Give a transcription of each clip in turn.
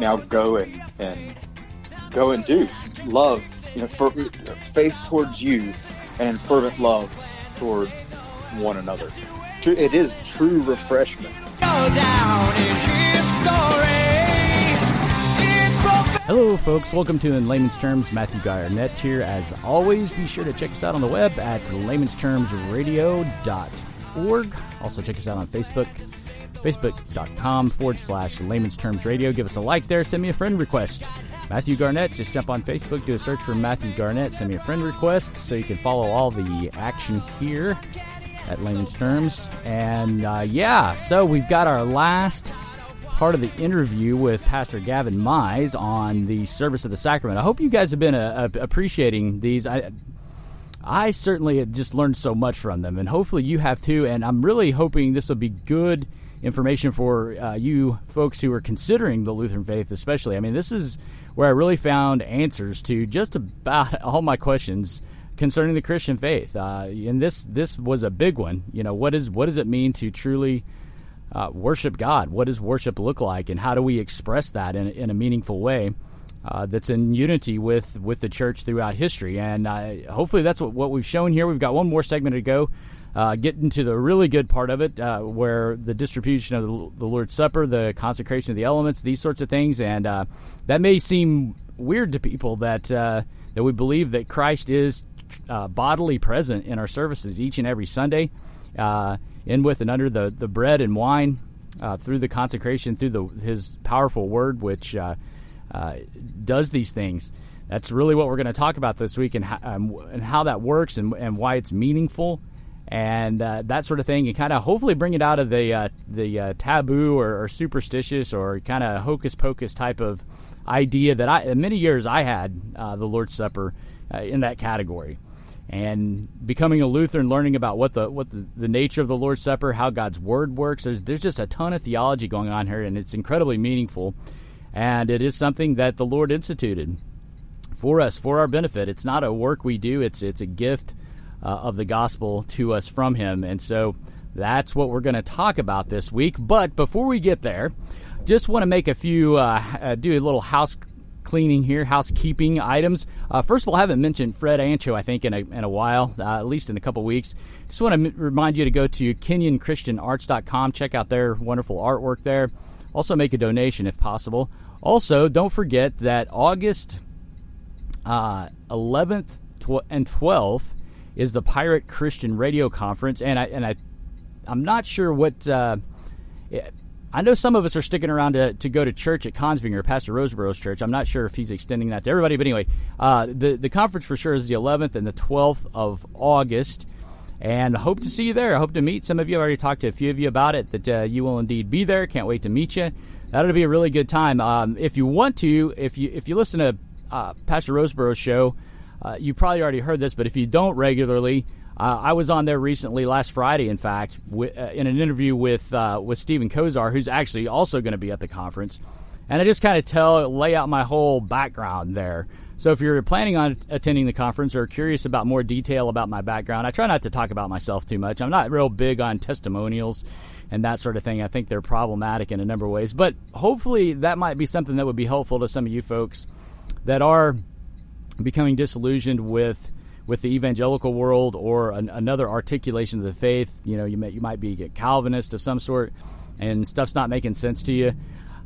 Now, go and, and go and do love, you know, for, faith towards you and fervent love towards one another. It is true refreshment. Hello, folks. Welcome to In Layman's Terms. Matthew Garnett here. As always, be sure to check us out on the web at laymanstermsradio.org. Also, check us out on Facebook, facebook.com forward slash layman's terms radio. Give us a like there. Send me a friend request. Matthew Garnett. Just jump on Facebook, do a search for Matthew Garnett, send me a friend request so you can follow all the action here at Layman's Terms. And uh, yeah, so we've got our last part of the interview with Pastor Gavin Mize on the service of the sacrament. I hope you guys have been uh, appreciating these. I, I certainly have just learned so much from them, and hopefully you have too. And I'm really hoping this will be good information for uh, you folks who are considering the Lutheran faith, especially. I mean, this is where I really found answers to just about all my questions concerning the Christian faith. Uh, and this this was a big one. You know, what is what does it mean to truly uh, worship God? What does worship look like, and how do we express that in, in a meaningful way? Uh, that's in unity with, with the church throughout history, and uh, hopefully that's what, what we've shown here. We've got one more segment to go uh, into the really good part of it, uh, where the distribution of the, the, Lord's Supper, the consecration of the elements, these sorts of things, and uh, that may seem weird to people that uh, that we believe that Christ is uh, bodily present in our services each and every Sunday, uh, in with and under the the bread and wine, through the consecration, through the His powerful Word, which does these things. That's really what we're going to talk about this week and how, um, and how that works and, and why it's meaningful and uh, that sort of thing, and kind of hopefully bring it out of the uh, the uh, taboo or, or, superstitious or kind of hocus pocus type of idea that I many years I had uh, the Lord's Supper uh, in that category. And becoming a Lutheran, learning about what the what the, the nature of the Lord's Supper, how God's Word works. There's there's just a ton of theology going on here, and it's incredibly meaningful. And it is something that the Lord instituted for us, for our benefit. It's not a work we do; it's it's a gift uh, of the gospel to us from him. And so that's what we're going to talk about this week. But before we get there, just want to make a few, uh, uh, do a little house cleaning here, housekeeping items. Uh, first of all, I haven't mentioned Fred Ancho, I think, in a, in a while, uh, at least in a couple weeks. Just want to m- remind you to go to KenyonChristianArts.com, check out their wonderful artwork there. Also, make a donation if possible. Also, don't forget that August uh, 11th tw- and 12th is the Pirate Christian Radio Conference, and I and I, I'm not sure what. Uh, I know some of us are sticking around to, to go to church at Kongsvinger, Pastor Rosebrough's church. I'm not sure if he's extending that to everybody, but anyway, uh, the the conference for sure is the 11th and the 12th of August, and I hope to see you there. I hope to meet some of you. I already talked to a few of you about it. That uh, you will indeed be there. Can't wait to meet you. That'll be a really good time. Um, if you want to, if you if you listen to uh, Pastor Rosebrough's show uh, you probably already heard this, but if you don't regularly, uh, I was on there recently, last Friday, in fact, w- uh, in an interview with uh, with Steven Kozar, who's actually also going to be at the conference, and I just kind of tell lay out my whole background there. So if you're planning on attending the conference or curious about more detail about my background, I try not to talk about myself too much. I'm not real big on testimonials and that sort of thing. I think they're problematic in a number of ways, but hopefully that might be something that would be helpful to some of you folks that are becoming disillusioned with with the evangelical world or an, another articulation of the faith. You know, you may, you might be a Calvinist of some sort, and stuff's not making sense to you.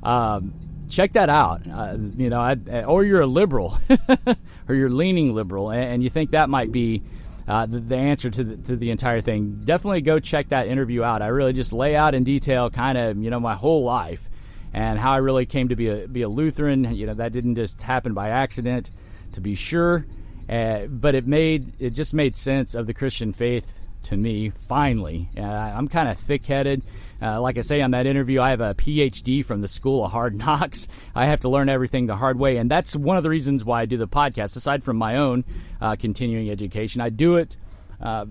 Um, check that out. Uh, you know, I, or you're a liberal, or you're leaning liberal, and, and, you think that might be uh, the, the, answer to the, to the entire thing. Definitely go check that interview out. I really just lay out in detail, kind of, you know, my whole life and how I really came to be a be a Lutheran. You know, that didn't just happen by accident to be sure. Uh, but it made it just made sense of the Christian faith to me. Finally, uh, I'm kind of thick-headed. Uh, like I say on that interview, I have a PhD from the School of Hard Knocks. I have to learn everything the hard way, and that's one of the reasons why I do the podcast. Aside from my own uh, continuing education, I do it uh,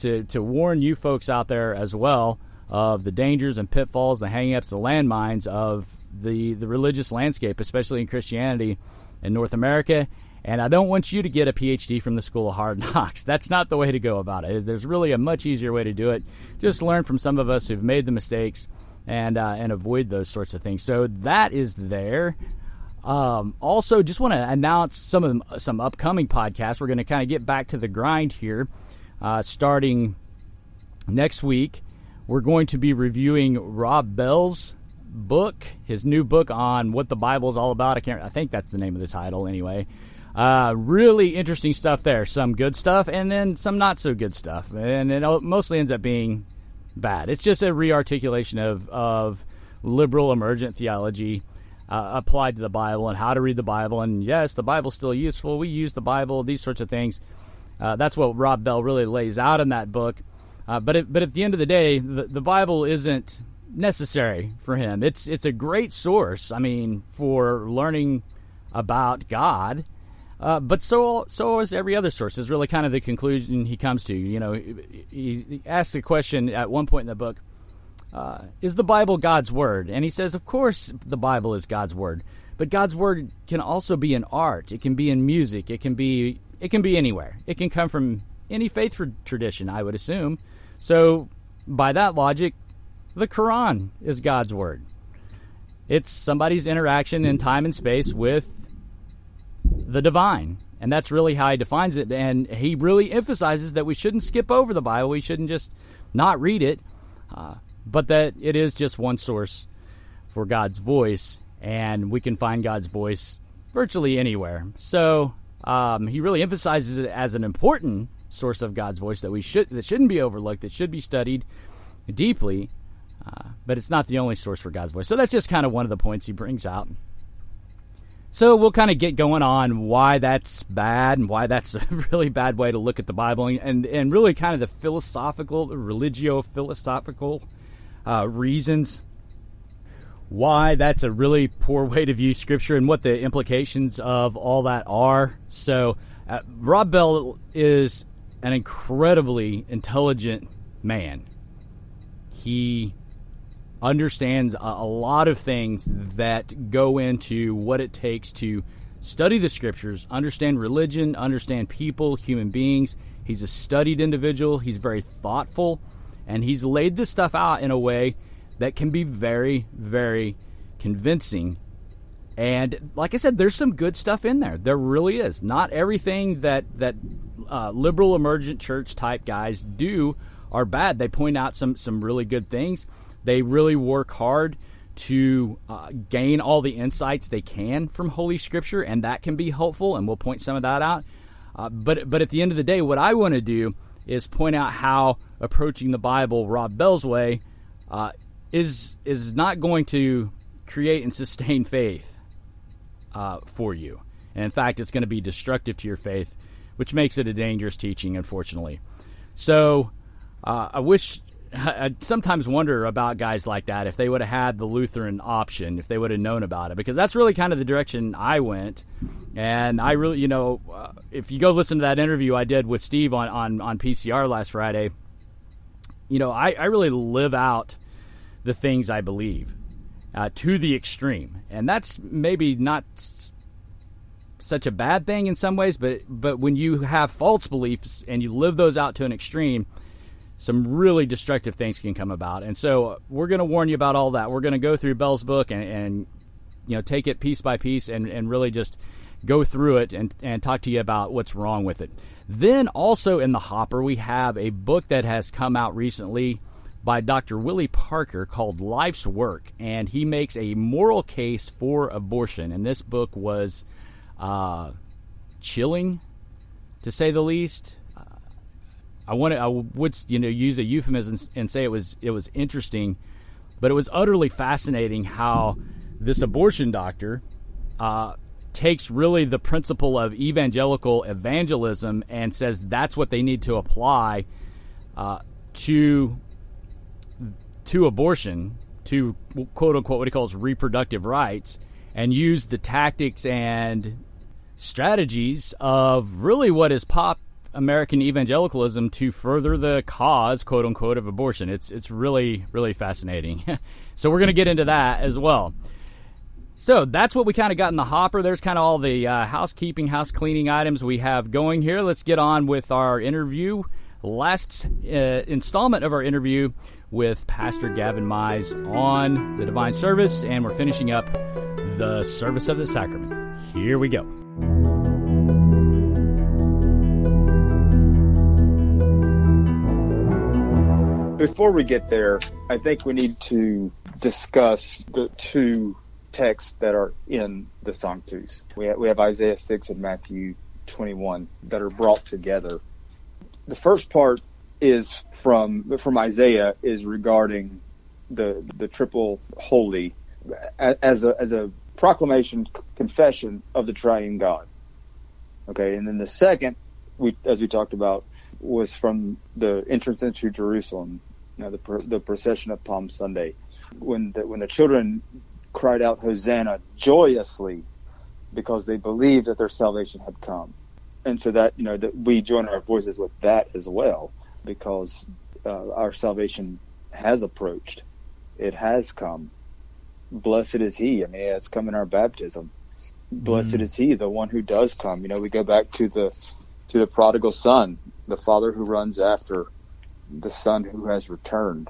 to to warn you folks out there as well of the dangers and pitfalls, the hangups, the landmines of the the religious landscape, especially in Christianity in North America and I don't want you to get a PhD from the School of Hard Knocks. That's not the way to go about it. There's really a much easier way to do it. Just learn from some of us who've made the mistakes and uh, and avoid those sorts of things. So that is there. Um, also, just want to announce some of the, some upcoming podcasts. We're going to kind of get back to the grind here, uh, starting next week. We're going to be reviewing Rob Bell's book, his new book on what the Bible is all about. I can't. I think that's the name of the title, anyway. Uh, really interesting stuff there. Some good stuff, and then some not so good stuff, and it mostly ends up being bad. It's just a rearticulation of of liberal emergent theology uh, applied to the Bible and how to read the Bible. And yes, the Bible's still useful. We use the Bible. These sorts of things. Uh, that's what Rob Bell really lays out in that book. Uh, but it, but at the end of the day, the, the Bible isn't necessary for him. It's it's a great source. I mean, for learning about God uh, but so so is every other source. Is really kind of the conclusion he comes to. You know, he, he asks the question at one point in the book: uh, Is the Bible God's word? And he says, Of course, the Bible is God's word. But God's word can also be in art. It can be in music. It can be it can be anywhere. It can come from any faith tradition, I would assume. So, by that logic, the Quran is God's word. It's somebody's interaction in time and space with the divine. And that's really how he defines it. And he really emphasizes that we shouldn't skip over the Bible. We shouldn't just not read it, uh, but that it is just one source for God's voice. And we can find God's voice virtually anywhere. So um, he really emphasizes it as an important source of God's voice that we should that shouldn't be overlooked. That should be studied deeply. Uh, but it's not the only source for God's voice. So that's just kind of one of the points he brings out. So we'll kind of get going on why that's bad and why that's a really bad way to look at the Bible and, and really kind of the philosophical, religio philosophical uh, reasons why that's a really poor way to view Scripture and what the implications of all that are. So, uh, Rob Bell is an incredibly intelligent man. He understands a, lot of things that go into what it takes to study the scriptures, understand religion, understand people, human beings. He's a studied individual, he's very thoughtful, and he's laid this stuff out in a way that can be very, very convincing. And like I said, there's some good stuff in there. There really is. Not everything that that uh, liberal emergent church type guys do are bad. They point out some some really good things. They really work hard to uh, gain all the insights they can from Holy Scripture, and that can be helpful, and we'll point some of that out. Uh, but but at the end of the day, what I want to do is point out how approaching the Bible Rob Bell's way uh, is is not going to create and sustain faith uh, for you. And in fact, it's going to be destructive to your faith, which makes it a dangerous teaching, unfortunately. So uh, I wish I sometimes wonder about guys like that if they would have had the Lutheran option, if they would have known about it, because that's really kind of the direction I went. And I really, you know, uh, if you go listen to that interview I did with Steve on, on, on PCR last Friday, you know, I, I really live out the things I believe uh, to the extreme. And that's maybe not such a bad thing in some ways, but, but when you have false beliefs and you live those out to an extreme, some really destructive things can come about. And so uh, we're going to warn you about all that. We're going to go through Bell's book and, and, you know take it piece by piece and, and really just go through it and, and talk to you about what's wrong with it. Then also in the hopper we have a book that has come out recently by Dr. Willie Parker called Life's Work, and he makes a moral case for abortion. And this book was uh, chilling, to say the least. I want to, I would you know use a euphemism and say it was it was interesting, but it was utterly fascinating how this abortion doctor uh, takes really the principle of evangelical evangelism and says that's what they need to apply uh, to to abortion to quote unquote what he calls reproductive rights and use the tactics and strategies of really what is pop American evangelicalism to further the cause, quote unquote, of abortion. It's it's really really fascinating. so we're going to get into that as well. So that's what we kind of got in the hopper. There's kind of all the uh, housekeeping, house cleaning items we have going here. Let's get on with our interview. Last uh, installment of our interview with Pastor Gavin Mize on the divine service, and we're finishing up the service of the sacrament. Here we go. Before we get there, I think we need to discuss the two texts that are in the Sanctus. We have, we have Isaiah 6 and Matthew 21 that are brought together. The first part is from from Isaiah is regarding the the triple holy as a as a proclamation confession of the triune God. Okay, and then the second we as we talked about was from the entrance into Jerusalem, you know, the the procession of Palm Sunday, when the, when the children cried out Hosanna joyously because they believed that their salvation had come. And so that, you know, that we join our voices with that as well because uh, our salvation has approached. It has come. Blessed is he. I mean, it's come in our baptism. Blessed mm. is he, the one who does come. You know, we go back to the to the prodigal son, the father who runs after the son who has returned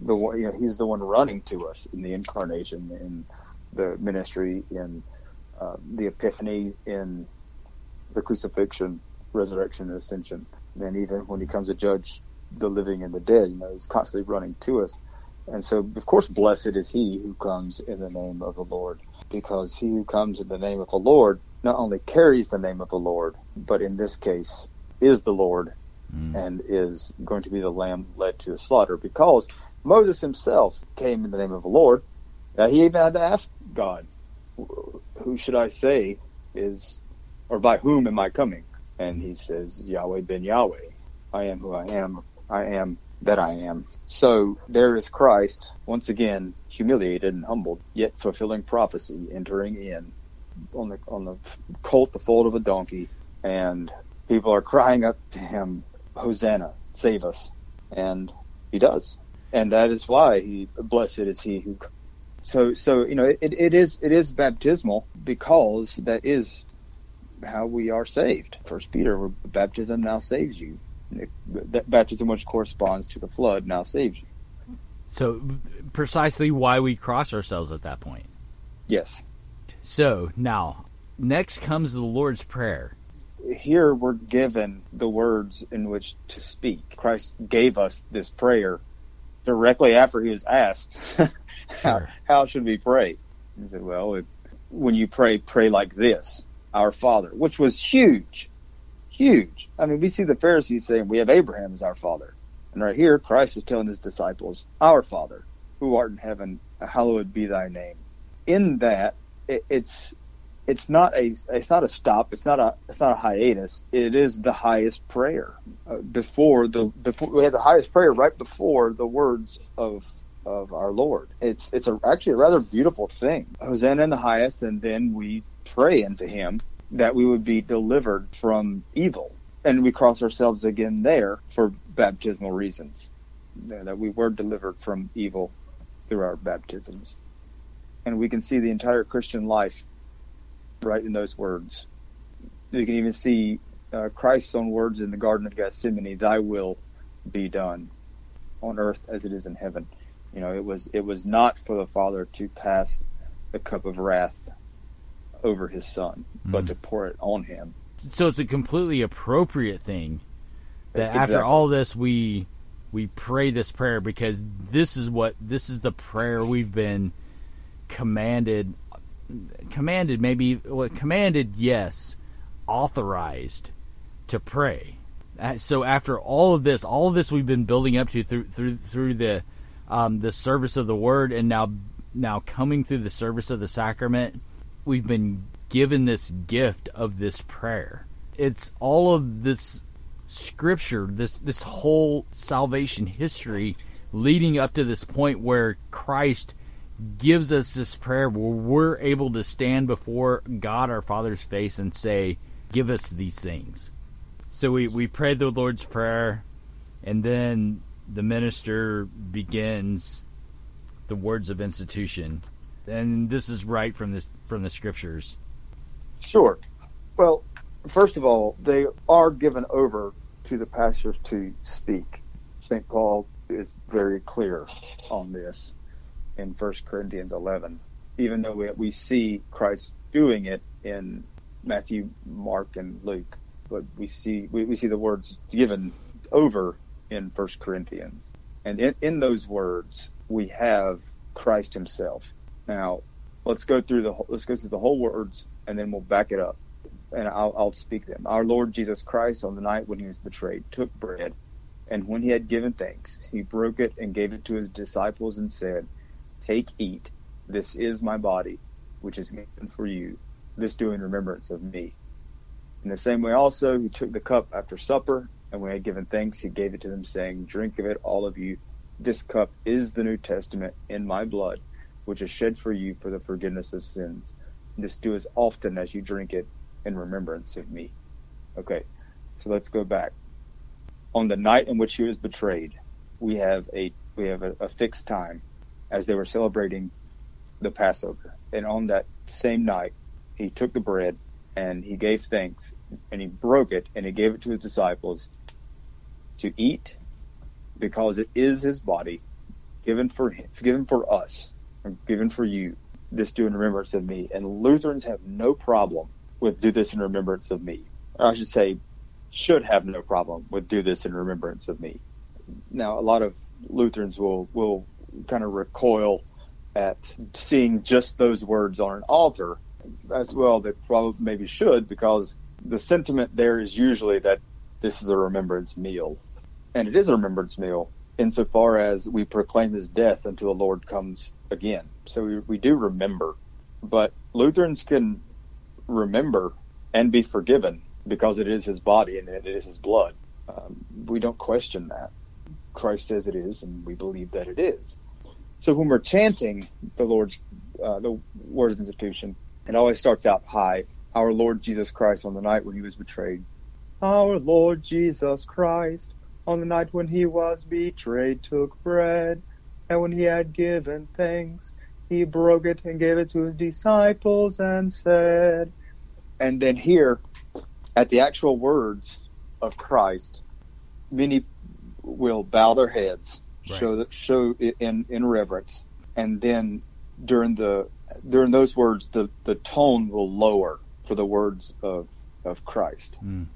the one, you know, he's the one running to us in the incarnation, in the ministry, in uh, the epiphany, in the crucifixion, resurrection, and ascension. Then even when he comes to judge the living and the dead, you know, he's constantly running to us. And so, of course, blessed is he who comes in the name of the Lord, because he who comes in the name of the Lord not only carries the name of the Lord, but in this case is the Lord mm. and is going to be the lamb led to the slaughter because Moses himself came in the name of the Lord. Uh, he even had to ask God, "Who should I say is, or by whom am I coming?" And he says, "Yahweh ben Yahweh. I am who I am. I am that I am." So there is Christ once again humiliated and humbled, yet fulfilling prophecy, entering in on the on the colt, the fold of a donkey, and people are crying up to him, "Hosanna, save us!" And he does. And that is why he blessed is he who so so you know it, it is it is baptismal because that is how we are saved. First peter baptism now saves you. That baptism which corresponds to the flood now saves you. So precisely why we cross ourselves at that point. Yes. So now next comes the lord's prayer here we're given the words in which to speak christ gave us this prayer directly after he was asked, how, how should we pray? He said, well, when you pray, pray like this, our Father, which was huge, huge. I mean, we see the Pharisees saying we have Abraham as our Father. And right here, Christ is telling his disciples, our Father, who art in heaven, hallowed be thy name. In that, it, it's it's not a it's not a stop. It's not a it's not a hiatus. It is the highest prayer uh, before the before we have the highest prayer right before the words of of our Lord. It's it's a, actually a rather beautiful thing. Hosanna in the highest, and then we pray into Him that we would be delivered from evil, and we cross ourselves again there for baptismal reasons, that we were delivered from evil through our baptisms, and we can see the entire Christian life right in those words. You can even see uh, Christ's own words in the Garden of Gethsemane: "Thy will be done on earth as it is in heaven." You know, it was it was not for the Father to pass the cup of wrath over His Son, mm. but to pour it on Him. So it's a completely appropriate thing that exactly. after all this we we pray this prayer because this is what this is the prayer we've been commanded commanded maybe well, commanded yes authorized to pray. Uh, so after all of this all of this we've been building up to through through through the um, the service of the word and now now coming through the service of the sacrament we've been given this gift of this prayer. It's all of this scripture this this whole salvation history leading up to this point where Christ gives us this prayer where we're able to stand before God our Father's face and say, Give us these things. So we, we pray the Lord's Prayer, and then the minister begins the words of institution. And this is right from this from the scriptures. Sure. Well, first of all, they are given over to the pastors to speak. St. Paul is very clear on this in 1 Corinthians 11. Even though we, we see Christ doing it in Matthew, Mark, and Luke, but we see we, we see the words given over in 1 Corinthians, and in, in those words we have Christ Himself. Now, let's go through the let's go through the whole words, and then we'll back it up, and I'll, I'll speak them. Our Lord Jesus Christ, on the night when He was betrayed, took bread, and when He had given thanks, He broke it and gave it to His disciples and said, "Take, eat. This is my body, which is given for you. This do in remembrance of me." In the same way, also, He took the cup after supper, and when He had given thanks, He gave it to them, saying, "Drink of it, all of you." This cup is the New Testament in my blood, which is shed for you for the forgiveness of sins. This do as often as you drink it in remembrance of me. Okay, so let's go back. On the night in which he was betrayed, we have a we have a, a fixed time as they were celebrating the Passover. And on that same night, he took the bread and he gave thanks and he broke it and he gave it to his disciples to eat because it is his body given for him, given for us, and given for you. This do in remembrance of me. And Lutherans have no problem with do this in remembrance of me. Or I should say, should have no problem with do this in remembrance of me. Now, a lot of Lutherans will will kind of recoil at seeing just those words on an altar. As well, they probably maybe should because the sentiment there is usually that this is a remembrance meal and it is a remembrance meal insofar as we proclaim his death until the Lord comes again. So we, we do remember, but Lutherans can remember and be forgiven because it is his body and it is his blood. Um, we don't question that. Christ says it is, and we believe that it is. So when we're chanting the Lord's uh, the word of institution, it always starts out high. Our Lord Jesus Christ on the night when he was betrayed. Our Lord Jesus Christ on the night when he was betrayed, took bread, and when he had given thanks, he broke it and gave it to his disciples and said, and then here, at the actual words of Christ, many will bow their heads, right. show that show in in reverence, and then during the during those words, the the tone will lower for the words of of Christ. Mm.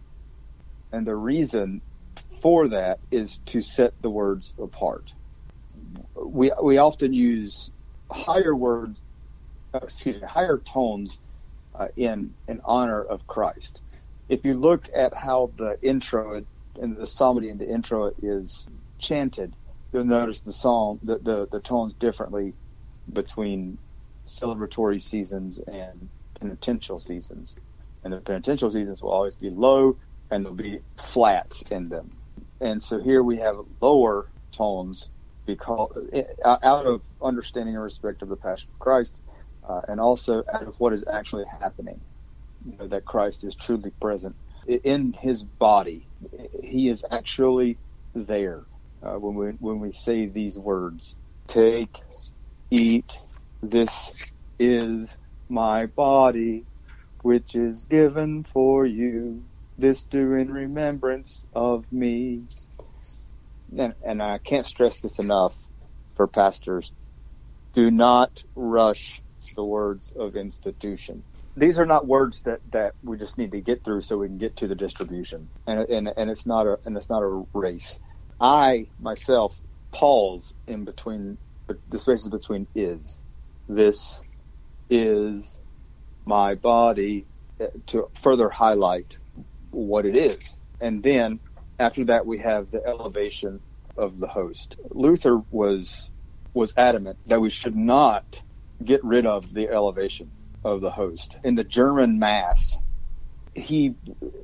And the reason for that is to set the words apart. We we often use higher words, uh, excuse me, higher tones uh, in in honor of Christ. If you look at how the introit and the psalmody in the introit is chanted, you'll notice the song the, the, the tones differently between celebratory seasons and penitential seasons. And the penitential seasons will always be low and there'll be flats in them and so here we have lower tones because out of understanding and respect of the Passion of Christ, uh, and also out of what is actually happening, you know, that Christ is truly present in His body. He is actually there uh, when we when we say these words: "Take, eat. This is my body, which is given for you." this do in remembrance of me. And, and I can't stress this enough for pastors. Do not rush the words of institution. These are not words that, that we just need to get through so we can get to the distribution. And, and, and it's not a, and it's not a race. I myself pause in between the spaces between is. This is my body uh, to further highlight what it is. And then after that, we have the elevation of the host. Luther was was adamant that we should not get rid of the elevation of the host. In the German Mass, he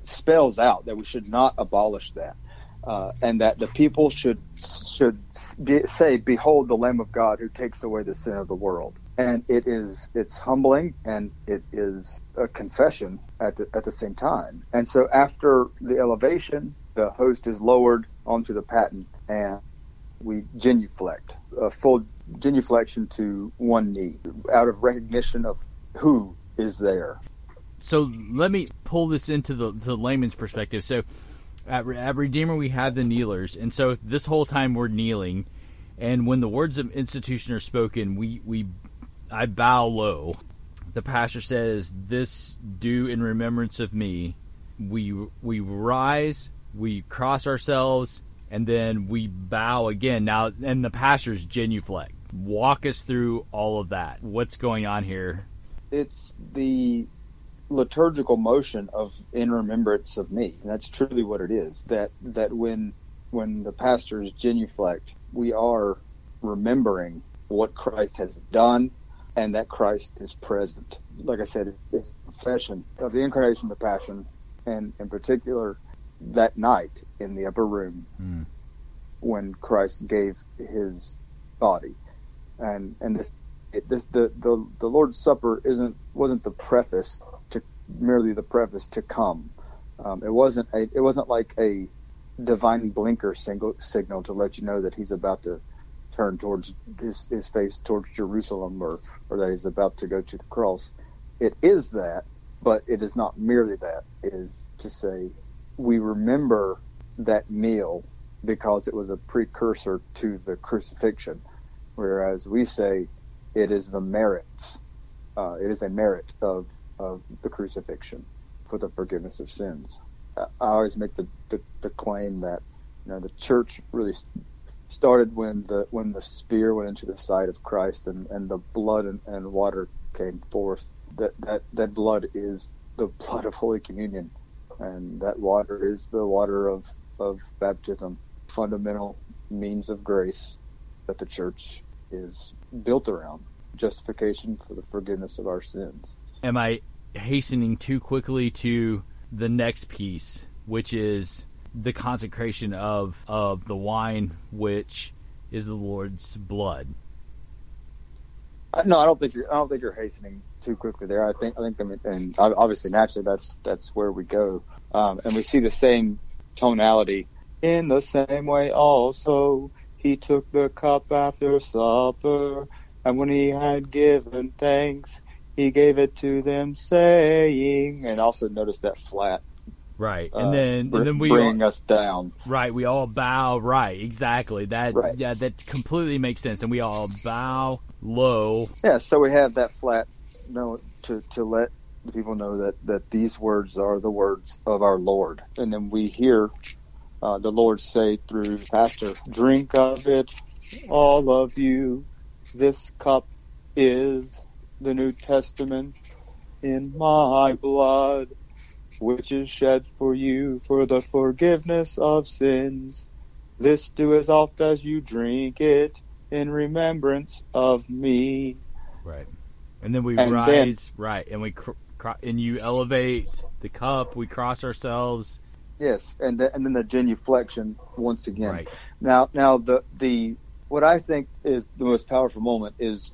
spells out that we should not abolish that, uh, and that the people should should be, say, "Behold, the Lamb of God who takes away the sin of the world." and it is it's humbling and it is a confession at the at the same time. And so after the elevation, the host is lowered onto the paten and we genuflect, a full genuflection to one knee out of recognition of who is there. So let me pull this into the, the layman's perspective. So At, at Redeemer, we have the kneelers, and so this whole time we're kneeling, and when the words of institution are spoken, we we I bow low. The pastor says, "This do in remembrance of me." We we rise, we cross ourselves, and then we bow again. Now, and the pastor's genuflect. Walk us through all of that. What's going on here? It's the liturgical motion of in remembrance of me. And that's truly what it is. That that when when the pastor is genuflect, we are remembering what Christ has done and that Christ is present. Like I said, it's a confession of the incarnation, the passion, and in particular that night in the upper room mm. when Christ gave his body. And and this it, this the, the the Lord's Supper isn't wasn't the preface merely the preface to come. Um, it wasn't a, it wasn't like a divine blinker single, signal to let you know that he's about to turn towards his, his face towards Jerusalem or, or that he's about to go to the cross. It is that, but it is not merely that. It is to say we remember that meal because it was a precursor to the crucifixion, whereas we say it is the merits. Uh, it is a merit of of the crucifixion for the forgiveness of sins. I always make the, the, the claim that you know the church really started when the when the spear went into the side of Christ and, and the blood and, and water came forth. That that that blood is the blood of Holy Communion, and that water is the water of of baptism, fundamental means of grace that the church is built around justification for the forgiveness of our sins. Am I hastening too quickly to the next piece, which is the consecration of of the wine, which is the Lord's blood? Uh, no, I don't think you're. I don't think you're hastening too quickly there. I think. I think. Mean, and obviously, naturally, that's that's where we go, um, and we see the same tonality. In the same way, also, he took the cup after supper, and when he had given thanks, he gave it to them, saying, and also notice that flat. Right, and uh, then br- and then we bring all, us down. Right, we all bow. Right, exactly. That right. yeah, that completely makes sense. And we all bow low. Yeah, so we have that flat note to to let the people know that that these words are the words of our Lord, and then we hear uh, the Lord say through Pastor, "Drink of it, all of you. This cup is the New Testament in my blood, which is shed for you for the forgiveness of sins. This do as oft as you drink it in remembrance of me. Right. And then we and rise, then, right, and we cr- cr- and you elevate the cup. We cross ourselves. Yes, and the, and then the genuflection once again. Right. Now, now the the what I think is the most powerful moment is,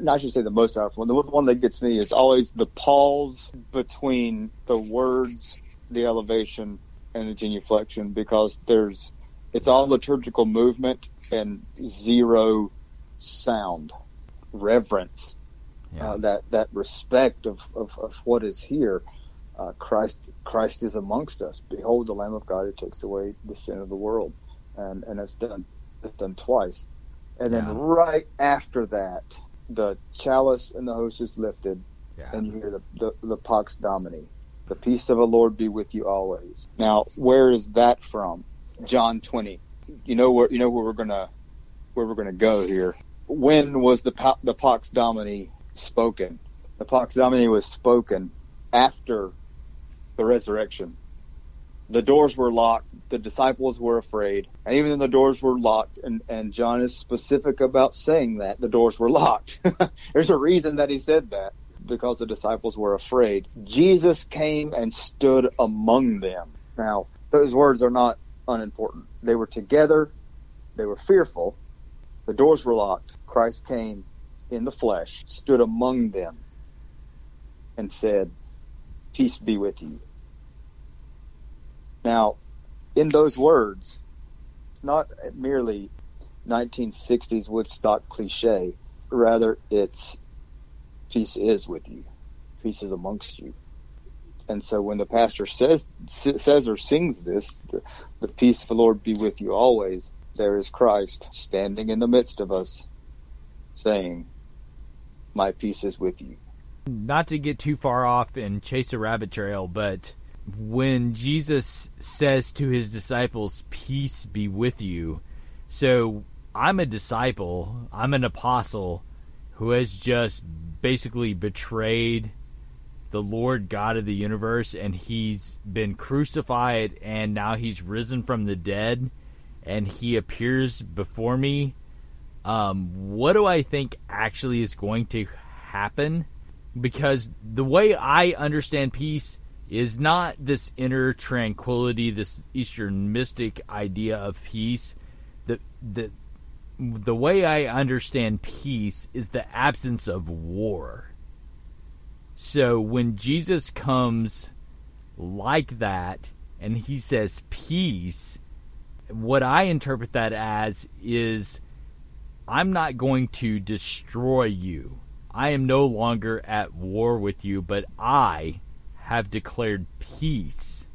not should say the most powerful one, the one that gets me is always the pause between the words, the elevation, and the genuflection because there's, it's all liturgical movement and zero sound, reverence, yeah. uh, that, that respect of, of, of what is here. Uh, Christ, Christ is amongst us. Behold, the Lamb of God who takes away the sin of the world, and and it's done it's done twice. And then yeah. right after that, the chalice and the host is lifted, yeah. and you hear the, the, the Pax Domini. The peace of the Lord be with you always. Now, where is that from? John 20. You know where you know where we're gonna where we're gonna go here. When was the the Pax Domini spoken? The Pax Domini was spoken after the resurrection the doors were locked. The disciples were afraid. And even though the doors were locked, and, and John is specific about saying that the doors were locked. There's a reason that he said that because the disciples were afraid. Jesus came and stood among them. Now, those words are not unimportant. They were together. They were fearful. The doors were locked. Christ came in the flesh, stood among them, and said, Peace be with you. Now, in those words, it's not merely 1960s Woodstock cliche. Rather, it's peace is with you, peace is amongst you. And so when the pastor says says or sings this, the, the peace of the Lord be with you always, there is Christ standing in the midst of us, saying, "My peace is with you." Not to get too far off and chase a rabbit trail, but when Jesus says to his disciples, Peace be with you. So I'm a disciple, I'm an apostle who has just basically betrayed the Lord God of the universe and he's been crucified and now he's risen from the dead and he appears before me. Um, what do I think actually is going to happen? Because the way I understand peace is not this inner tranquility, this Eastern mystic idea of peace. The the the way I understand peace is the absence of war. So when Jesus comes like that and he says peace, what I interpret that as is I'm not going to destroy you. I am no longer at war with you, but I have declared peace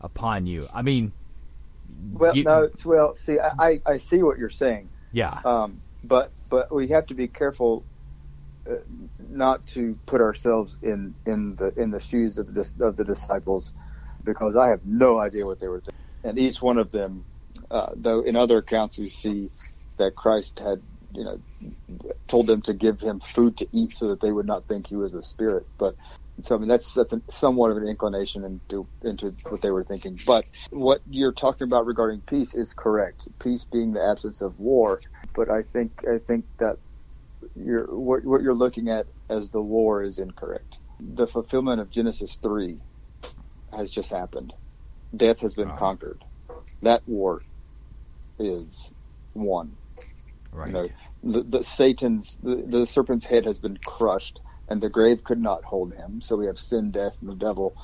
upon you. I mean, well, you, no, well, see, I, I see what you're saying. Yeah. Um, but but we have to be careful uh, not to put ourselves in in the in the shoes of the of the disciples, because I have no idea what they were thinking. And each one of them, uh, though in other accounts we see that Christ had you know told them to give him food to eat so that they would not think he was a spirit, but so I mean that's that's a, somewhat of an inclination into into what they were thinking. But what you're talking about regarding peace is correct. Peace being the absence of war. But I think I think that you're what, what you're looking at as the war is incorrect. The fulfillment of Genesis three has just happened. Death has been conquered. That war is won. Right. You know, the, the Satan's the, the serpent's head has been crushed and the grave could not hold him. So we have sin, death, and the devil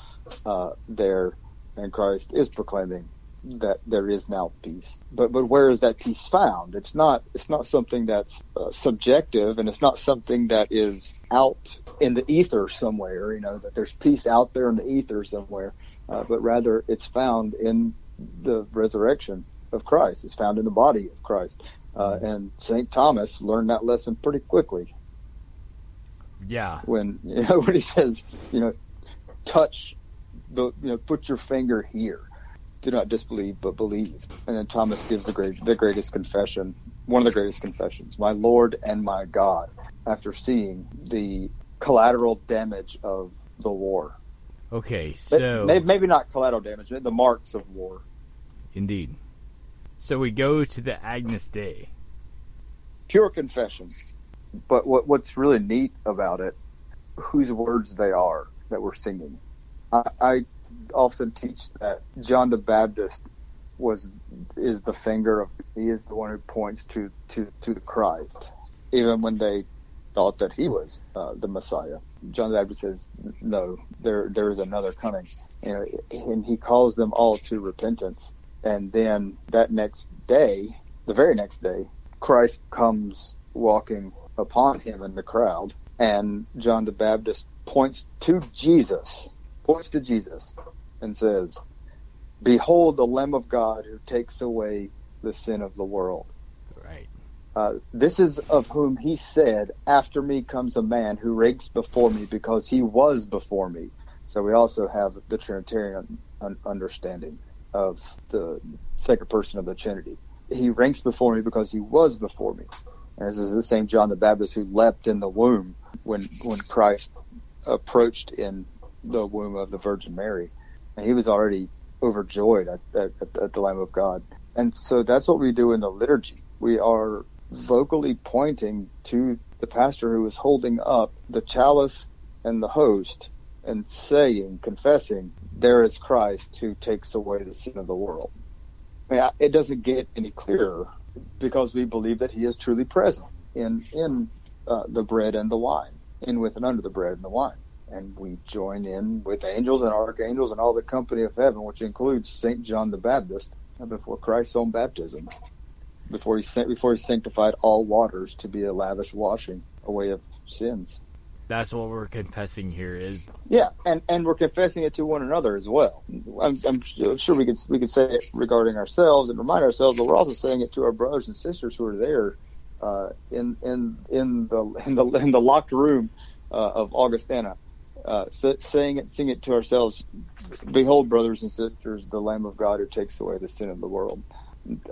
uh, there, and Christ is proclaiming that there is now peace. But but where is that peace found? It's not it's not something that's uh, subjective, and it's not something that is out in the ether somewhere. You know that there's peace out there in the ether somewhere, uh, but rather it's found in the resurrection of Christ. It's found in the body of Christ. Uh, and St. Thomas learned that lesson pretty quickly. Yeah. When you know when he says, you know, touch the you know, put your finger here. Do not disbelieve but believe. And then Thomas gives the great the greatest confession, one of the greatest confessions, my Lord and my God, after seeing the collateral damage of the war. Okay, so maybe, maybe not collateral damage, the marks of war. Indeed. So we go to the Agnus Dei. Pure confession but what what's really neat about it, whose words they are that we're singing. I, I often teach that John the Baptist was is the finger of he is the one who points to to to the Christ, even when they thought that he was uh, the Messiah. John the Baptist says, "No, there there is another coming," you know, and he calls them all to repentance. And then that next day, the very next day, Christ comes walking upon him in the crowd. And John the Baptist points to Jesus, points to Jesus, and says, Behold the Lamb of God who takes away the sin of the world. Right. Uh, this is of whom he said, After me comes a man who ranks before me because he was before me. So we also have the Trinitarian understanding of the second person of the Trinity. He ranks before me because he was before me. This is the same John the Baptist who leapt in the womb when when Christ approached in the womb of the Virgin Mary, and he was already overjoyed at, at, at the Lamb of God. And so that's what we do in the liturgy. We are vocally pointing to the pastor who is holding up the chalice and the host and saying, confessing, there is Christ who takes away the sin of the world. I mean, it doesn't get any clearer because we believe that He is truly present in in uh, the bread and the wine, in with and under the bread and the wine. And we join in with angels and archangels and all the company of heaven, which includes Saint John the Baptist before Christ's own baptism, before he before he sanctified all waters to be a lavish washing away of sins. That's what we're confessing here is yeah, and and we're confessing it to one another as well. I'm, I'm sure we could we could say it regarding ourselves and remind ourselves, but we're also saying it to our brothers and sisters who are there uh, in in in the in the in the locked room uh, of Augustana, uh, saying it, sing it to ourselves. Behold, brothers and sisters, the Lamb of God who takes away the sin of the world.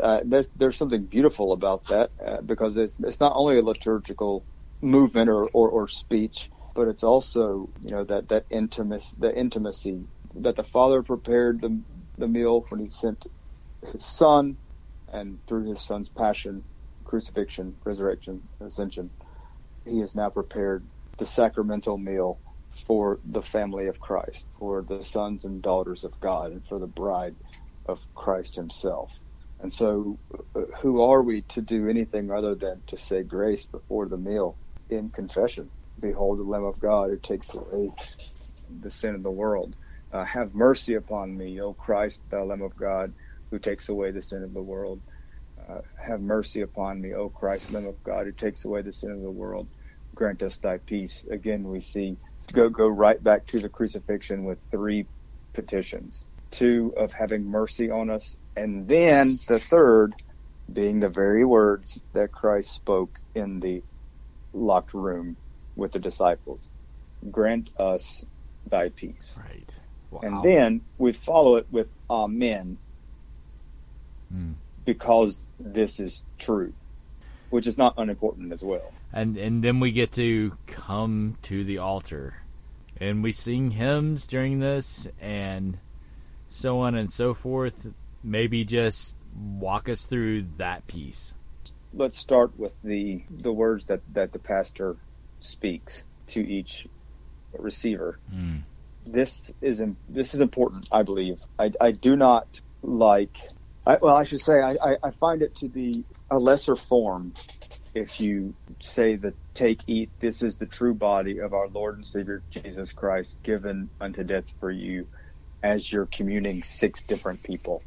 Uh, there's, there's something beautiful about that uh, because it's it's not only a liturgical movement or, or, or speech, but it's also you know that that intimacy the intimacy that the Father prepared the the meal when He sent His Son, and through His Son's passion, crucifixion, resurrection, ascension, He has now prepared the sacramental meal for the family of Christ, for the sons and daughters of God, and for the bride of Christ Himself. And so, uh, who are we to do anything other than to say grace before the meal in confession? Behold, the Lamb of God who takes away the sin of the world. Uh, have mercy upon me, O Christ, thou Lamb of God, who takes away the sin of the world. Uh, have mercy upon me, O Christ, Lamb of God, who takes away the sin of the world grant us thy peace. Again, we see go go right back to the crucifixion with three petitions. Two of having mercy on us, and then the third being the very words that Christ spoke in the locked room with the disciples. Grant us thy peace. Right. Wow. And then we follow it with Amen. Mm. Because this is true, which is not unimportant as well and and then we get to come to the altar and we sing hymns during this and so on and so forth maybe just walk us through that piece let's start with the the words that that the pastor speaks to each receiver. Mm. this is this is important i believe. I, I do not like I, well i should say I, I find it to be a lesser form if you say that take eat this is the true body of our lord and savior jesus christ given unto death for you as you're communing six different people.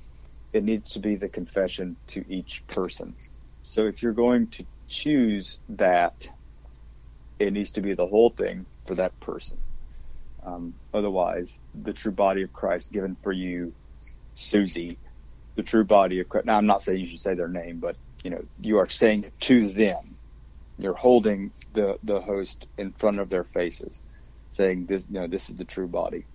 It needs to be the confession to each person so if you're going to choose that it needs to be the whole thing for that person um, otherwise the true body of christ given for you susie the true body of christ now i'm not saying you should say their name but you know, you are saying it to them. You're holding the, the host in front of their faces, saying this, you know, this is the true body,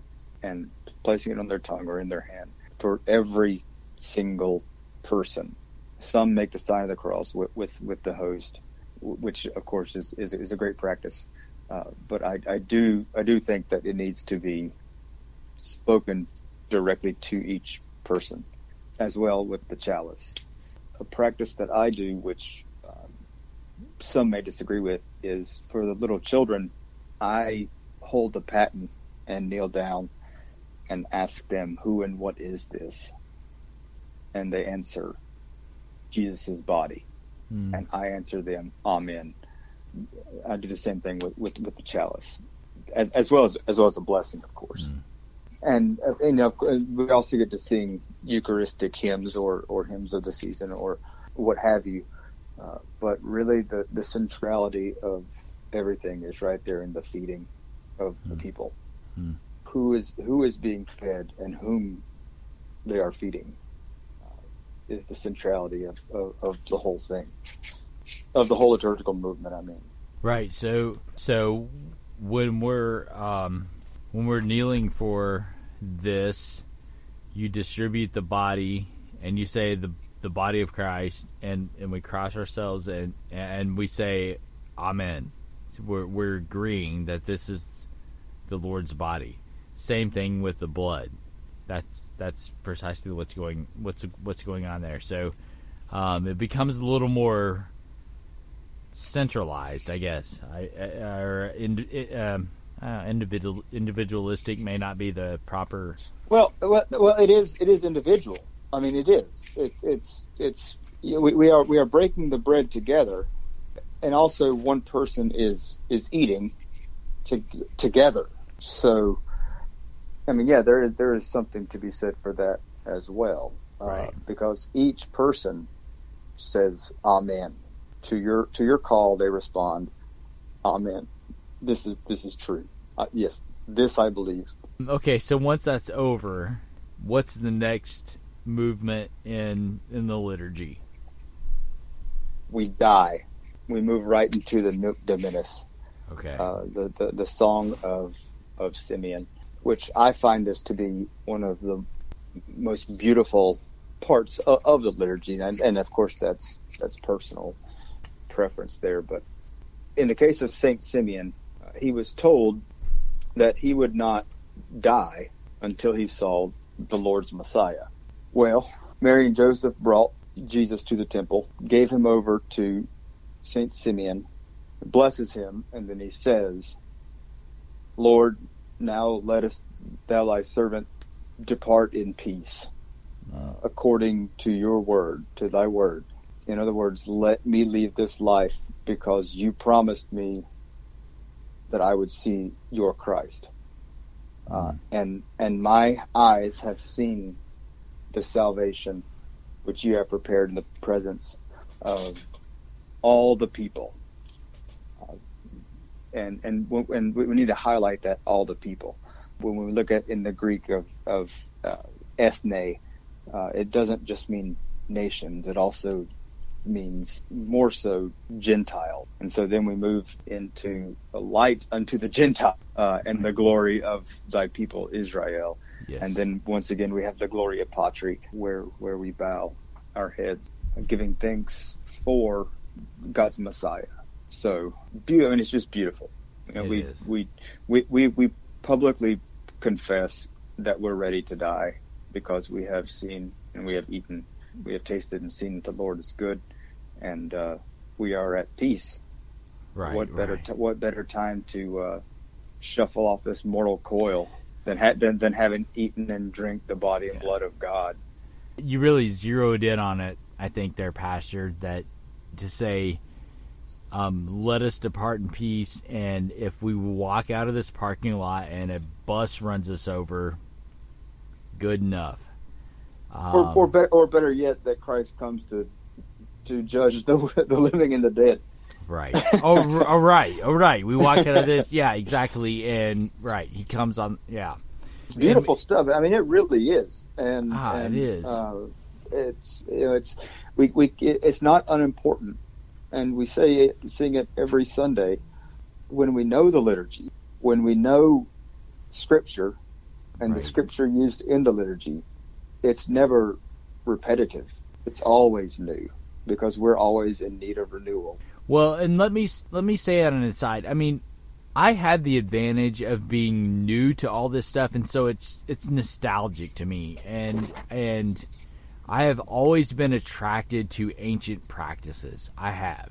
and placing it on their tongue or in their hand for every single person. Some make the sign of the cross with, with, with the host, which of course is, is, is a great practice. Uh, but I, I do I do think that it needs to be spoken directly to each person, as well with the chalice a practice that I do, which um, some may disagree with, is for the little children, I hold the paten and kneel down and ask them, Who and what is this? And they answer, Jesus' body. Mm. And I answer them, Amen. I do the same thing with, with, with the chalice, as, as well as as well as a blessing, of course. Mm and uh, you know we also get to sing Eucharistic hymns or or hymns of the season or what have you. Uh, but really, the the centrality of everything is right there in the feeding of mm. the hmm. people. Mm. Who is who is being fed and whom they are feeding is the centrality of, of, of the whole thing, of the whole liturgical movement. I mean, right. So so when we're um, when we're kneeling for this, you distribute the body and you say the the body of Christ, and, and we cross ourselves and and we say Amen. We're we're agreeing that this is the Lord's body. Same thing with the blood. That's that's precisely what's going what's what's going on there. So um, it becomes a little more centralized, I guess. I, or in, um, uh, individual individualistic may not be the proper. Well, well, well, it is. It is individual. I mean, it is. It's it's it's. You know, we, we are we are breaking the bread together, and also one person is is eating to, together. So, I mean, yeah, there is there is something to be said for that as well, uh, right? Uh, because each person says Amen to your to your call. They respond Amen this is this is true. Uh, yes, this I believe. Okay, so once that's over, what's the next movement in in the liturgy? We die. We move right into the Nunc Dimittis, Okay. uh, the, the the song of of Simeon, which I find this to be one of the most beautiful parts of, of the liturgy, and, and of course that's that's personal preference there. But in the case of Saint Simeon, uh, he was told that he would not die until he saw the Lord's Messiah. Well, Mary and Joseph brought Jesus to the temple, gave him over to Saint Simeon, blesses him, and then he says, Lord, now let us, thou thy servant, depart in peace, Uh, according to your word, to thy word. In other words, let me leave this life because you promised me that I would see your Christ. Uh, and and my eyes have seen the salvation which you have prepared in the presence of all the people. And and and we need to highlight that all the people. When we look at in the Greek of of uh, ethne, uh, it doesn't just mean nations. It also means more so Gentile. And so then we move into a light unto the Gentile uh, and the glory of thy people Israel. yes. And then once again we have the Gloria Patri, where where we bow our heads, giving thanks for God's Messiah. So, be- I mean, it's just beautiful. You know, It we, is. we we we we publicly confess that we're ready to die because we have seen and we have eaten, we have tasted and seen that the Lord is good, and uh, we are at peace. right. what better right. t- what better time to uh, shuffle off this mortal coil than, ha- than than having eaten and drink the body and Yeah. blood of God? you really zeroed in on it, I think, there, Pastor, that to say, um, let us depart in peace, and if we walk out of this parking lot and a bus runs us over, good enough. Um, or or, be- or better yet, that Christ comes to to judge the the living and the dead. Right. Oh, all right. All right. We walk out of this. Yeah, exactly. And right, he comes on. Yeah. Beautiful stuff. I mean, it really is. And, Ah, and, is. Uh, it's you know, it's we we it, it's not unimportant, and we say it, sing it every Sunday when we know the liturgy, when we know Scripture, and Right. the Scripture used in the liturgy. It's never repetitive. It's always new because we're always in need of renewal. Well, and let me let me say that on an aside. I mean, I had the advantage of being new to all this stuff, and so it's it's nostalgic to me, and and I have always been attracted to ancient practices. I have,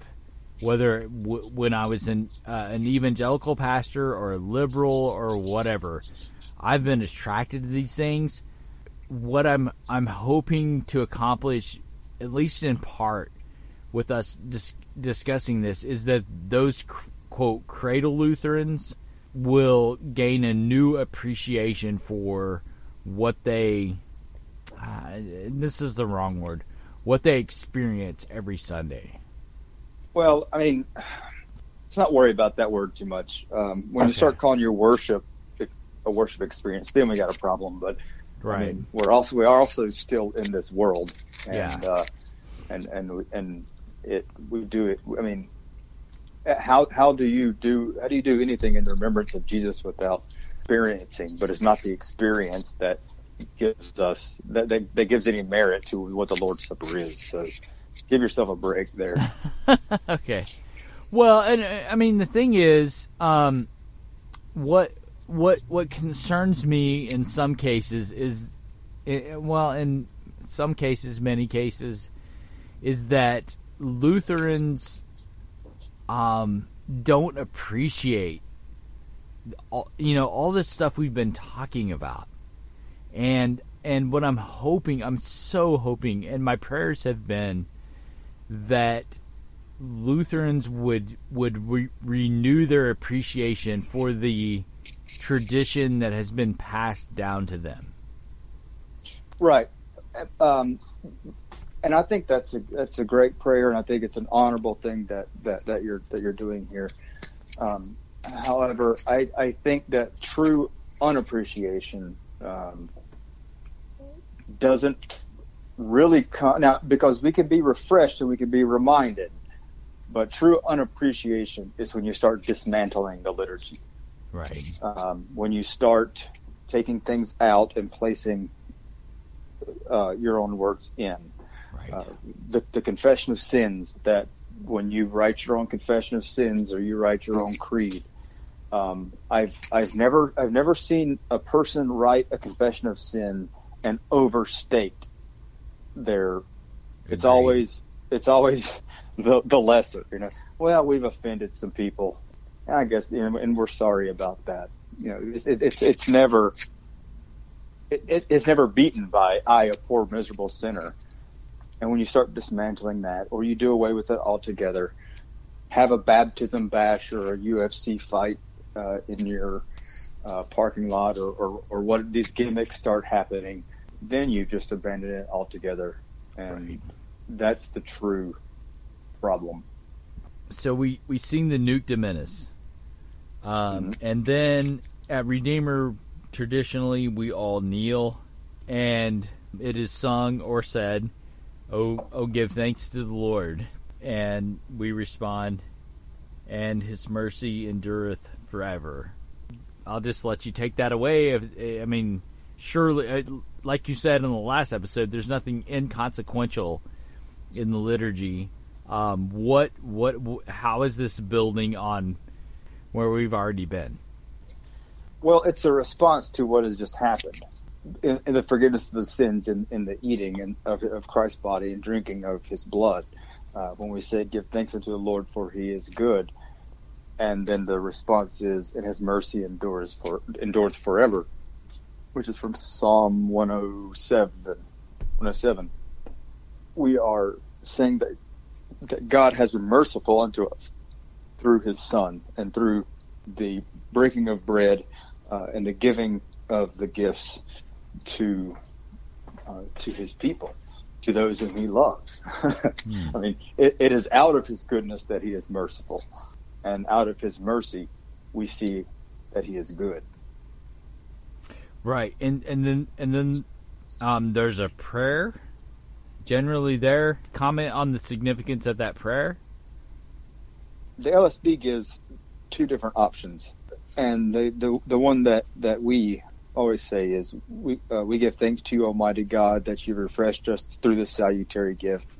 whether w- when I was an uh, an evangelical pastor or a liberal or whatever, I've been attracted to these things. What I'm I'm hoping to accomplish, at least in part, with us dis- discussing this is that those c- quote cradle Lutherans will gain a new appreciation for what they uh, this is the wrong word what they experience every Sunday. Well, I mean, let's not worry about that word too much. Um, when you start calling your worship a worship experience, then we got a problem. But I mean, we're also we are also still in this world, and Yeah. uh, and and and it we do it. I mean, how how do you do how do you do anything in the remembrance of Jesus without experiencing? But it's not the experience that gives us that that, that gives any merit to what the Lord's Supper is. So give yourself a break there. okay. Well, and uh, I mean the thing is, um, what what what concerns me in some cases is, eh, well, in some cases, many cases, is that Lutherans um, don't appreciate all, you know all this stuff we've been talking about, and and what I'm hoping, I'm so hoping, and my prayers have been that Lutherans would would re- renew their appreciation for the tradition that has been passed down to them. Right. Um, and I think that's a that's a great prayer, and I think it's an honorable thing that that, that you're that you're doing here. Um, However, I, I think that true unappreciation um, doesn't really come now because we can be refreshed and we can be reminded, but true unappreciation is when you start dismantling the liturgy. Right. Um, when you start taking things out and placing uh, your own words in. Right. Uh, the, the confession of sins that when you write your own confession of sins or you write your own creed, um, I've I've never I've never seen a person write a confession of sin and overstate their. It's always it's always the the lesser. You know, well we've offended some people. I guess you know, and we're sorry about that. You know, it's it, it's, it's never. It, it, it's never beaten by I, a poor miserable sinner. And when you start dismantling that, or you do away with it altogether, have a baptism bash or a UFC fight uh, in your uh, parking lot, or, or, or what these gimmicks start happening, then you just abandon it altogether, and Right. that's the true problem. so we we sing the Nunc Dimittis, um, Mhm. and then at Redeemer traditionally we all kneel, and it is sung or said, "Oh, oh, give thanks to the Lord," and we respond, "And His mercy endureth forever." I'll just let you take that away. If- I mean, surely, uh, like you said in the last episode, there's nothing inconsequential in the liturgy. Um, what, what, how is this building on where we've already been? Well, it's a response to what has just happened. In, in the forgiveness of the sins in, in the eating and of, of Christ's body and drinking of his blood. Uh, when we say, give thanks unto the Lord for he is good. And then the response is, and his mercy endures for endures forever, which is from Psalm 107. 107. We are saying that, that God has been merciful unto us through his Son and through the breaking of bread uh, and the giving of the gifts to uh, to his people, to those whom he loves. I mean, it, it is out of his goodness that he is merciful, and out of his mercy, we see that he is good. Right, and and then and then um, there's a prayer. Generally, there comment on the significance of that prayer. The LSB gives two different options, and the the, the one that, that we always say is we uh, we give thanks to you, Almighty God, that you refreshed us through this salutary gift.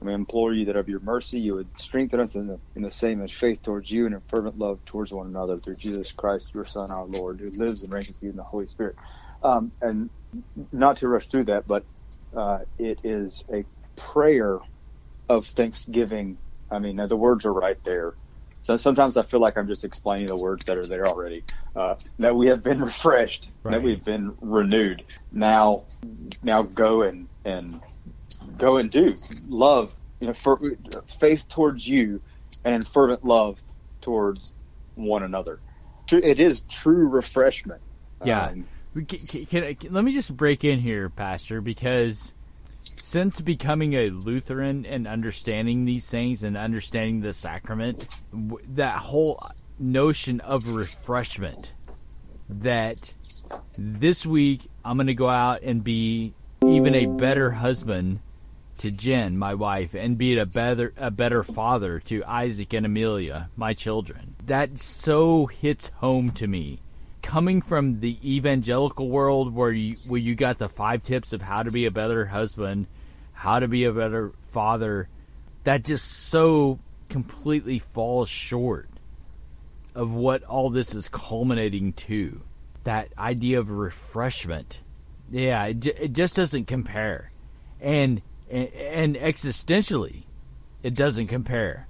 And we implore you that of your mercy you would strengthen us in the, in the same as faith towards you and in fervent love towards one another through Jesus Christ, your Son, our Lord, who lives and reigns with you in the Holy Spirit. Um, and not to rush through that, but uh, it is a prayer of thanksgiving. I mean, the words are right there. So sometimes I feel like I'm just explaining the words that are there already. Uh, that we have been refreshed, Right. that we've been renewed. Now, now go and and go and do love. You know, for, faith towards you, and fervent love towards one another. It is true refreshment. Yeah. Um, We ca- ca- can can- let me just break in here, Pastor, because since becoming a Lutheran and understanding these things and understanding the sacrament, that whole notion of refreshment that this week I'm going to go out and be even a better husband to Jen, my wife, and be a better a better father to Isaac and Amelia, my children. That so hits home to me. Coming from the evangelical world where you where you got the five tips of how to be a better husband, how to be a better father, that just so completely falls short of what all this is culminating to. That idea of refreshment. Yeah, it, it just doesn't compare. And, and existentially, it doesn't compare.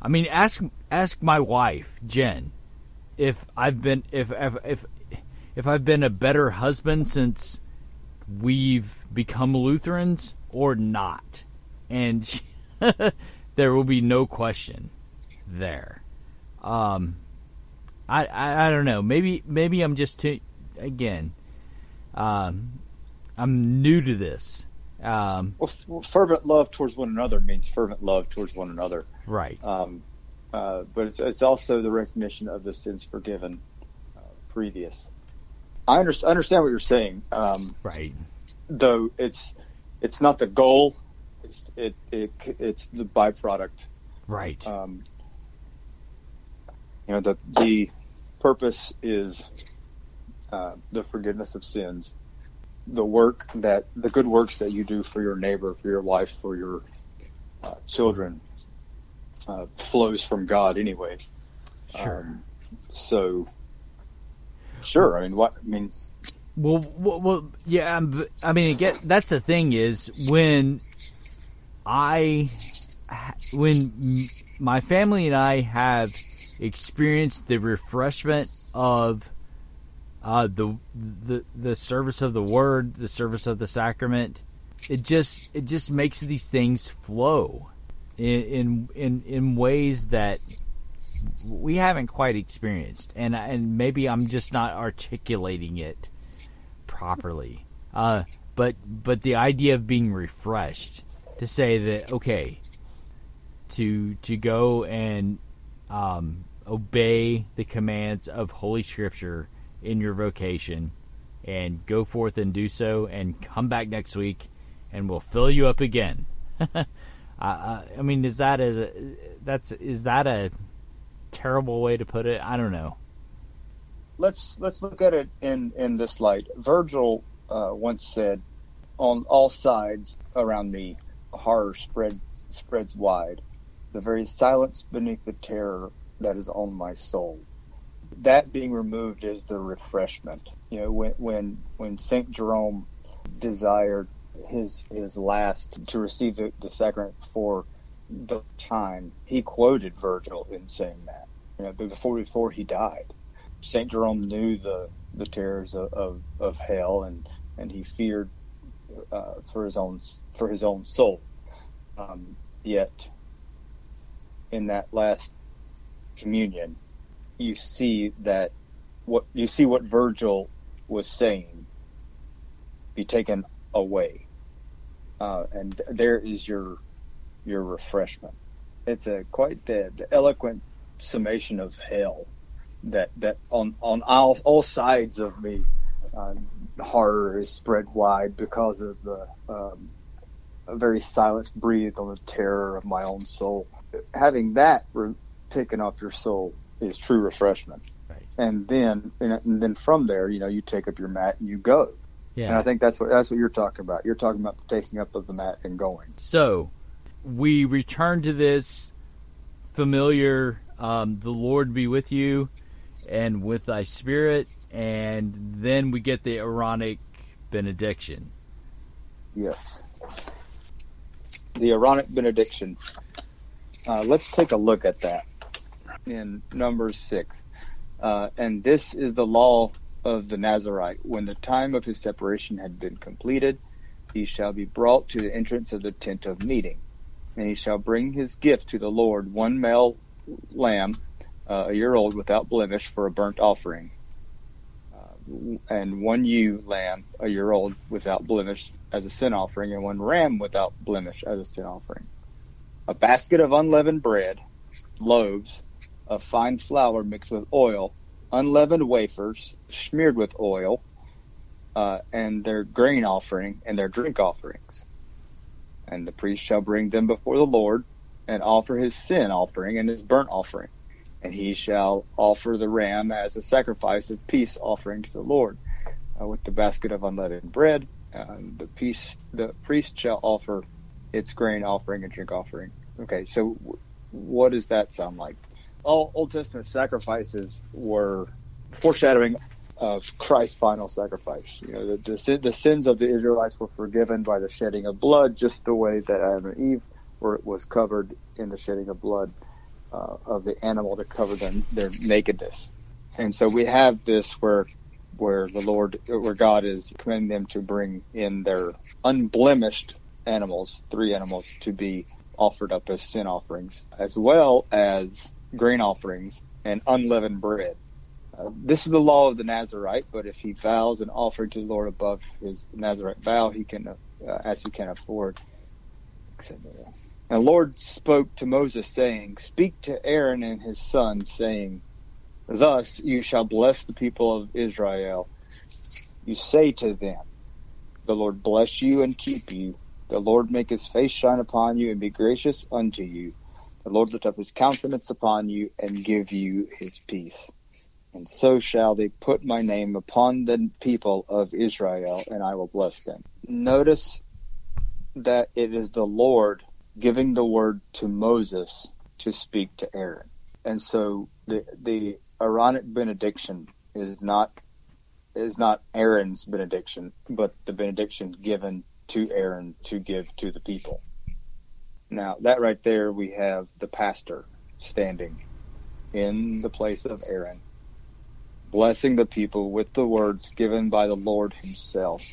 I mean, ask ask my wife, Jen, if I've been if if if, if I've been a better husband since we've become Lutherans or not. And she, there will be no question there. Um I, I I don't know. Maybe maybe I'm just too again. Um, I'm new to this. Um, well, f- fervent love towards one another means fervent love towards one another. right. Um, uh, but it's it's also the recognition of the sins forgiven uh, previous. I under, understand what you're saying, um, Right. though it's it's not the goal. It's it, it it's the byproduct. Right. Um, you know the the purpose is uh, the forgiveness of sins, the work that the good works that you do for your neighbor, for your wife, for your uh, children, uh, flows from God anyway. sure. Um, so, sure. I mean, what I mean, Well, well, well yeah. I mean, get that's the thing is when I, when my family and I have experienced the refreshment of uh, the the the service of the word, the service of the sacrament, it just it just makes these things flow in in in, ways that we haven't quite experienced, and and maybe I'm just not articulating it properly. Uh, but but the idea of being refreshed to say that okay, to to go and um, obey the commands of Holy Scripture in your vocation, and go forth and do so, and come back next week, and we'll fill you up again. uh, I mean, is that a that's is that a terrible way to put it? I don't know. let's let's look at it in in this light. Virgil uh, once said, "On all sides around me, horror spread spreads wide. The very silence beneath the terror that is on my soul." That being removed is the refreshment. You know, when when when Saint Jerome desired his his last to receive the, the sacrament for the time, he quoted Virgil in saying that. You know, before before he died. Saint Jerome knew the the terrors of, of, of hell, and and he feared uh, for his own for his own soul. Um, yet, in that last communion, you see that what you see what Virgil was saying be taken away, uh, and there is your your refreshment. It's a quite the, the eloquent summation of hell that that on on all, all sides of me, uh, horror is spread wide because of the um, a very silence breathed on the terror of my own soul. Having that re- taken off your soul is true refreshment. Right. And then and then from there, you know, you take up your mat and you go. Yeah. And I think that's what that's what you're talking about. You're talking about taking up of the mat and going. So we return to this familiar um, the Lord be with you and with thy spirit, and then we get the Aaronic benediction. Yes. The Aaronic benediction. Uh, let's take a look at that in Numbers 6. Uh, and this is the law of the Nazarite. When the time of his separation had been completed, he shall be brought to the entrance of the tent of meeting. And he shall bring his gift to the Lord one male lamb, uh, a year old without blemish, for a burnt offering and one ewe lamb a year old without blemish as a sin offering, and one ram without blemish as a sin offering. A basket of unleavened bread, loaves of fine flour mixed with oil, unleavened wafers smeared with oil, uh, and their grain offering and their drink offerings. And the priest shall bring them before the Lord and offer his sin offering and his burnt offering and he shall offer the ram as a sacrifice of peace offering to the Lord, uh, with the basket of unleavened bread. Uh, the peace, the priest shall offer its grain offering and drink offering. Okay, so w- what does that sound like? All Old Testament sacrifices were foreshadowing of Christ's final sacrifice. You know, the, the, sin- the sins of the Israelites were forgiven by the shedding of blood, just the way that Adam and Eve were was covered in the shedding of blood uh, of the animal to cover them, their nakedness. And so we have this where where the Lord, where God is commanding them to bring in their unblemished animals, three animals, to be offered up as sin offerings, as well as grain offerings and unleavened bread. Uh, this is the law of the Nazarite, but if he vows an offering to the Lord above his Nazarite vow, he can, uh, as he can afford, And the Lord spoke to Moses, saying, Speak to Aaron and his sons, saying, Thus you shall bless the people of Israel. You say to them, The Lord bless you and keep you. The Lord make his face shine upon you and be gracious unto you. The Lord lift up his countenance upon you and give you his peace. And so shall they put my name upon the people of Israel, and I will bless them. Notice that it is the Lord giving the word to Moses to speak to Aaron. And so the the Aaronic benediction is not is not Aaron's benediction, but the benediction given to Aaron to give to the people. Now that right there we have the pastor standing in the place of Aaron, blessing the people with the words given by the Lord himself.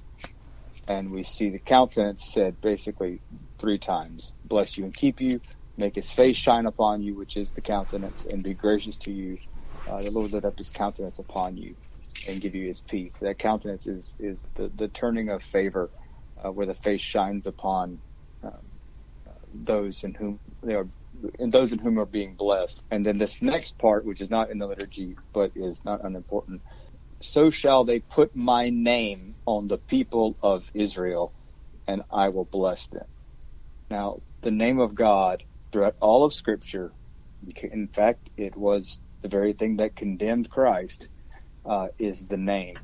And we see the countenance said basically three times. Bless you and keep you, make his face shine upon you, which is the countenance, and be gracious to you. Uh, the Lord lift up his countenance upon you and give you his peace. That countenance is, is the, the turning of favor, uh, where the face shines upon those in whom they are, and those in whom are being blessed. And then this next part, which is not in the liturgy, but is not unimportant. So shall they put my name on the people of Israel, and I will bless them. Now, the name of God throughout all of Scripture, in fact, it was the very thing that condemned Christ, uh, is the name,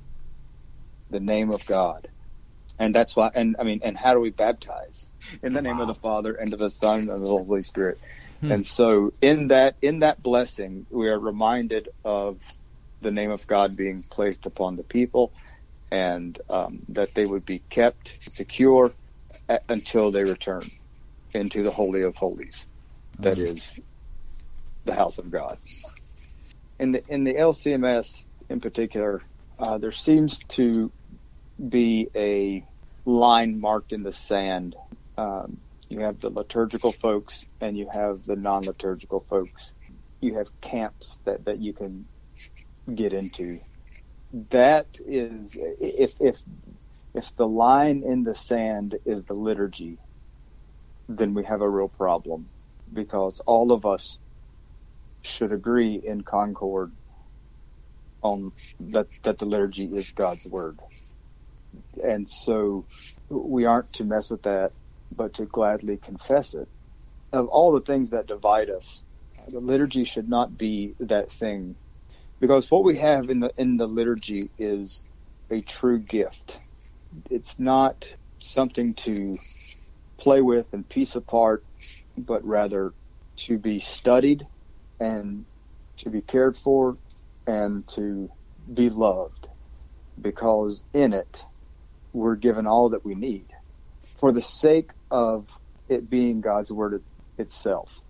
the name of God. And that's why, and I mean, and how do we baptize? In the name wow. of the Father and of the Son and of the Holy Spirit. Hmm. And so, in that, in that blessing, we are reminded of the name of God being placed upon the people, and um, that they would be kept secure until they return into the Holy of Holies, that mm-hmm. is the house of God. In the in the LCMS in particular, uh, there seems to be a line marked in the sand. Um, you have the liturgical folks and you have the non-liturgical folks. You have camps that, that you can get into. That is, if if if the line in the sand is the liturgy, then we have a real problem because all of us should agree in concord on that that the liturgy is God's word. And so we aren't to mess with that, but to gladly confess it. Of all the things that divide us, the liturgy should not be that thing. Because what we have in the in the liturgy is a true gift. It's not something to play with and piece apart, but rather to be studied and to be cared for and to be loved because in it we're given all that we need for the sake of it being God's word itself,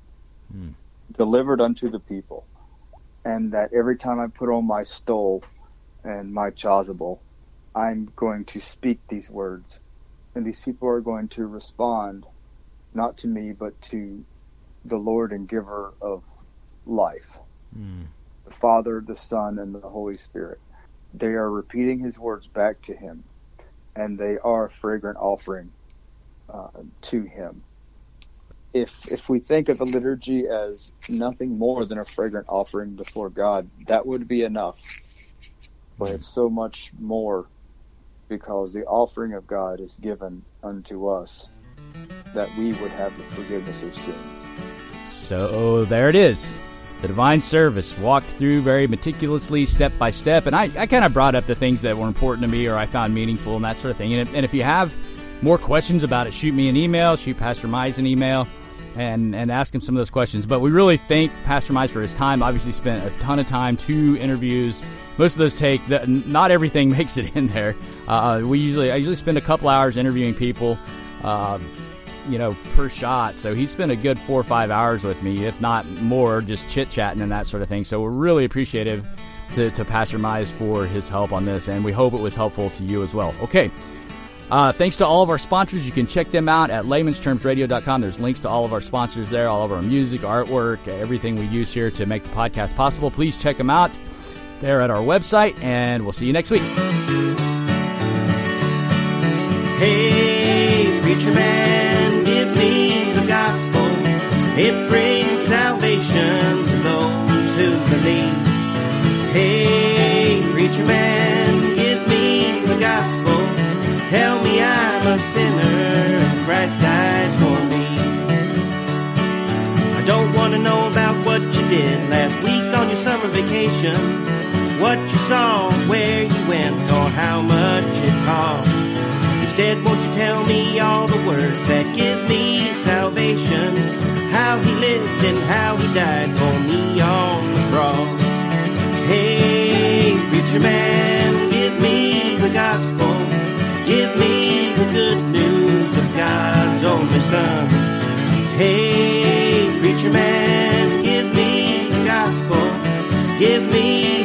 mm. delivered unto the people. And that every time I put on my stole and my chasuble, I'm going to speak these words and these people are going to respond not to me but to the Lord and giver of life. Mm. The Father, the Son, and the Holy Spirit. They are repeating his words back to him, and they are a fragrant offering uh, to him. If if we think of the liturgy as nothing more than a fragrant offering before God, that would be enough. But it's so much more because the offering of God is given unto us that we would have the forgiveness of sins. So there it is. The divine service walked through very meticulously, step by step, and I, I kind of brought up the things that were important to me or I found meaningful and that sort of thing. And, and if you have more questions about it, shoot me an email, shoot Pastor Mize an email, and, and ask him some of those questions. But we really thank Pastor Mize for his time. Obviously, spent a ton of time, two interviews, most of those take the, not everything makes it in there. Uh, we usually I usually spend a couple hours interviewing people, uh, you know, per shot. So he spent a good four or five hours with me, if not more, just chit chatting and that sort of thing. So we're really appreciative to, to Pastor Mize for his help on this, and we hope it was helpful to you as well. Okay. Uh, thanks to all of our sponsors. You can check them out at laymanstermsradio.com. There's links to all of our sponsors there, all of our music, artwork, everything we use here to make the podcast possible. Please check them out there at our website, and we'll see you next week. Hey, preacher man, me the gospel. It brings salvation to those who believe. Hey, preacher man, give me the gospel. Tell me I'm a sinner Christ died for me. I don't want to know about what you did last week on your summer vacation. What you saw, where you went, or how much it cost. Instead, won't tell me all the words that give me salvation. How he lived and how he died for me on the cross. Hey, preacher man, give me the gospel. Give me the good news of God's only Son. Hey, preacher man, give me the gospel. Give me